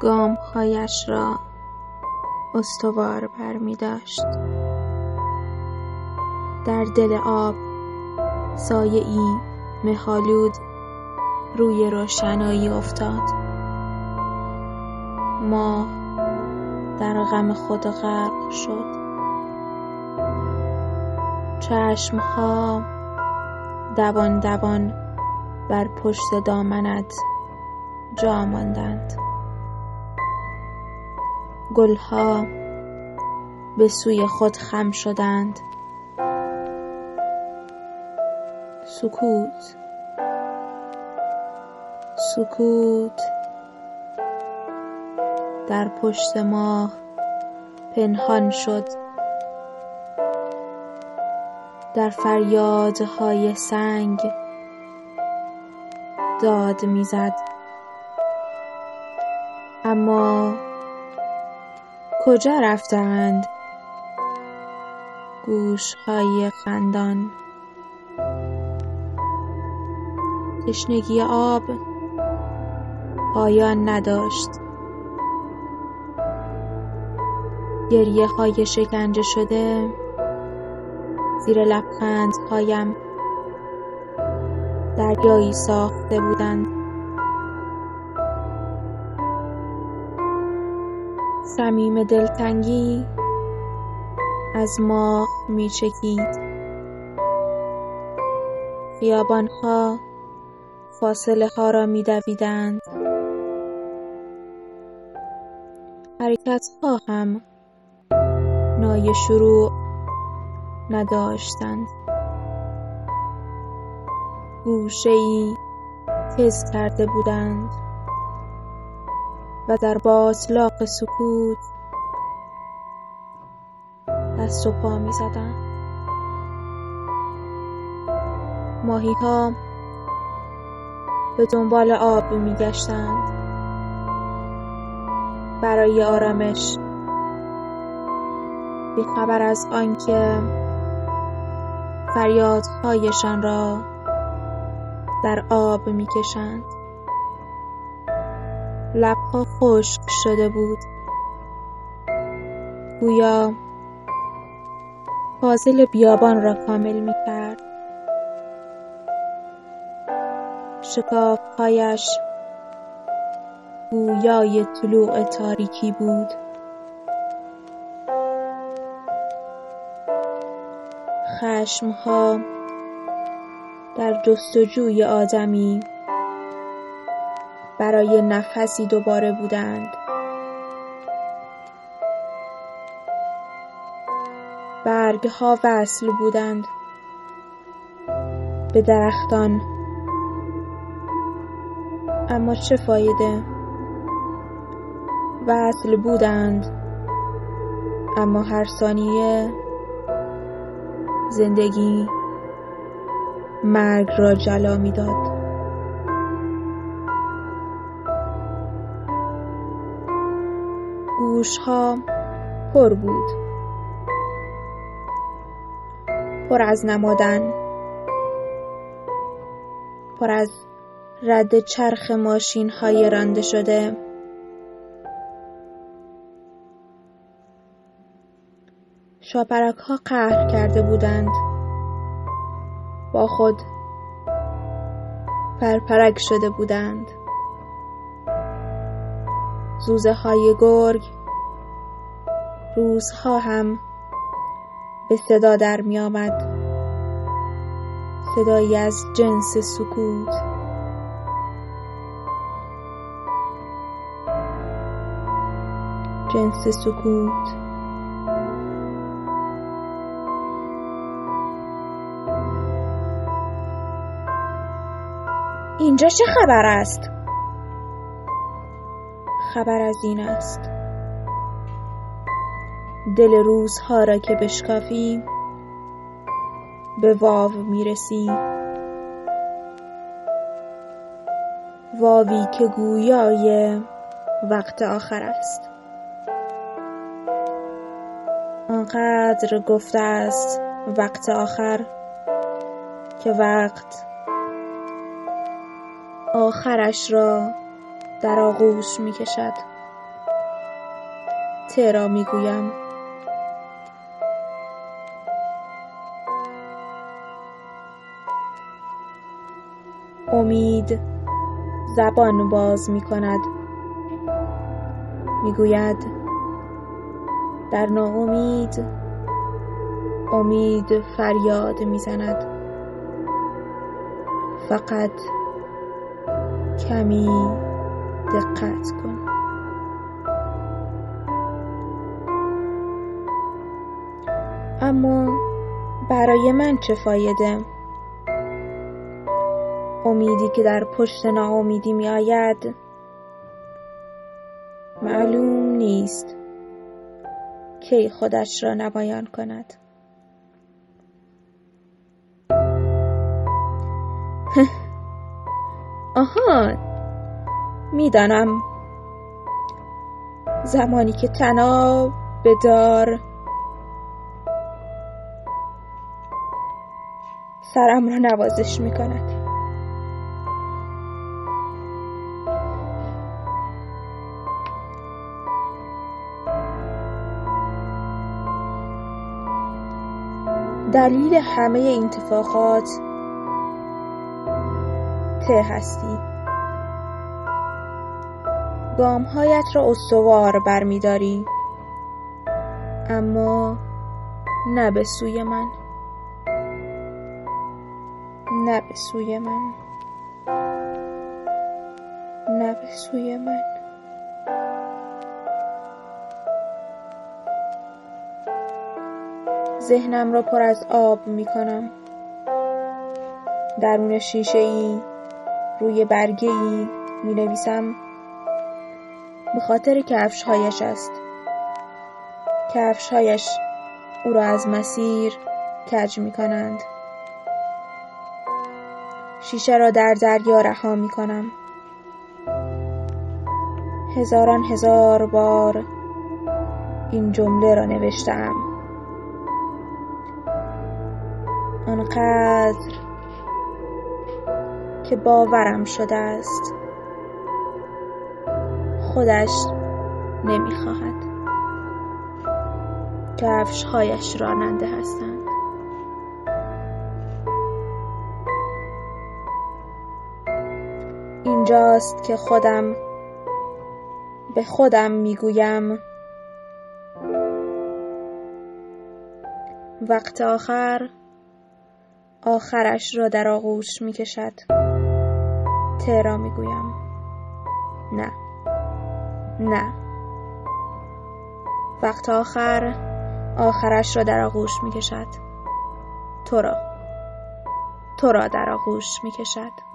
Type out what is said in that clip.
گامهایش را استوار برمیداشت در دل آب سایه ای مه آلود روی روشنایی افتاد. ماه در غم خود غرق شد. چشمها دوان دوان بر پشت دامنت جا ماندند. گلها به سوی خود خم شدند. سکوت. سکوت. در پشت ماه پنهان شد. در فریادهای سنگ داد می‌زد. اما کجا رفتند؟ گوشهای خندان. تشنگی آب پایان نداشت. گریههای شکنجه شده زیر لبخندهایم دریایی ساخته بودند. صمیم دلتنگی از ماه میچکید. خیابانها فاصله ها را میدویدند. حرکتها هم نای شروع نداشتند. گوشه ای تز کرده بودند. و در باتلاق سکوت. دست و پا می‌زدند ماهیها به دنبال آب میگشتند برای آرامش. بیخبر از آنکه فریادهایشان را در آب می‌کشند لبها خشک شده بود. گویا فاضل بیابان را کامل می‌کرد. شکافهایش گویای طلوع تاریکی بود. خشمها در جستجوی آدمی برای نفسی دوباره بودند. برگها وصل بودند. به درختان. اما چه فایده؟ وصل بودند. اما هر ثانیه زندگی مرگ را جلا می‌داد. گوشها پر بود. پر از نمادن. پر از رد چرخ ماشینهای رانده شده. شاپرکها قهر کرده بودند. با خود پرپرک شده بودند. زوزه های گرگ روزها هم به صدا در می آمد صدایی از جنس سکوت. جنس سکوت. اینجا چه خبر است؟ خبر از این است. دل روزها را که بشکافی به واو می‌رسی. واوی که گویای وقت آخر است. آنقدر گفته است وقت آخر که وقت آخرش را در آغوش می کشد ته را می‌گویم. امید زبان باز می کند می‌گوید در ناامید امید فریاد می‌زند. فقط کمی دقت کن. اما برای من چه فایده؟ امیدی که در پشت ناامیدی می آید معلوم نیست کی خودش را نمایان کند. آها می‌دانم. زمانی که تناب به دار سرم را نوازش می کند دلیل همه این اتفاقات ته هستی. گامهایت را استوار برمیداری. اما نه به سوی من. نه به سوی من. نه به سوی من. ذهنم را پر از آب می کنم درون شیشه ای روی برگه ای می نویسم به خاطر کفشهایش است. کفشهایش او را از مسیر کج می کنند شیشه را در دریا رها می کنم هزاران هزار بار این جمله را نوشتم آنقدر که باورم شده است خودش نمی‌خواهد کفشهایش راننده هستند. اینجاست که خودم به خودم می‌گویم. وقت آخر آخرش را در آغوش می کشد را می گویم نه. نه. وقت آخر آخرش را در آغوش می کشد تو را. تو را در آغوش می کشد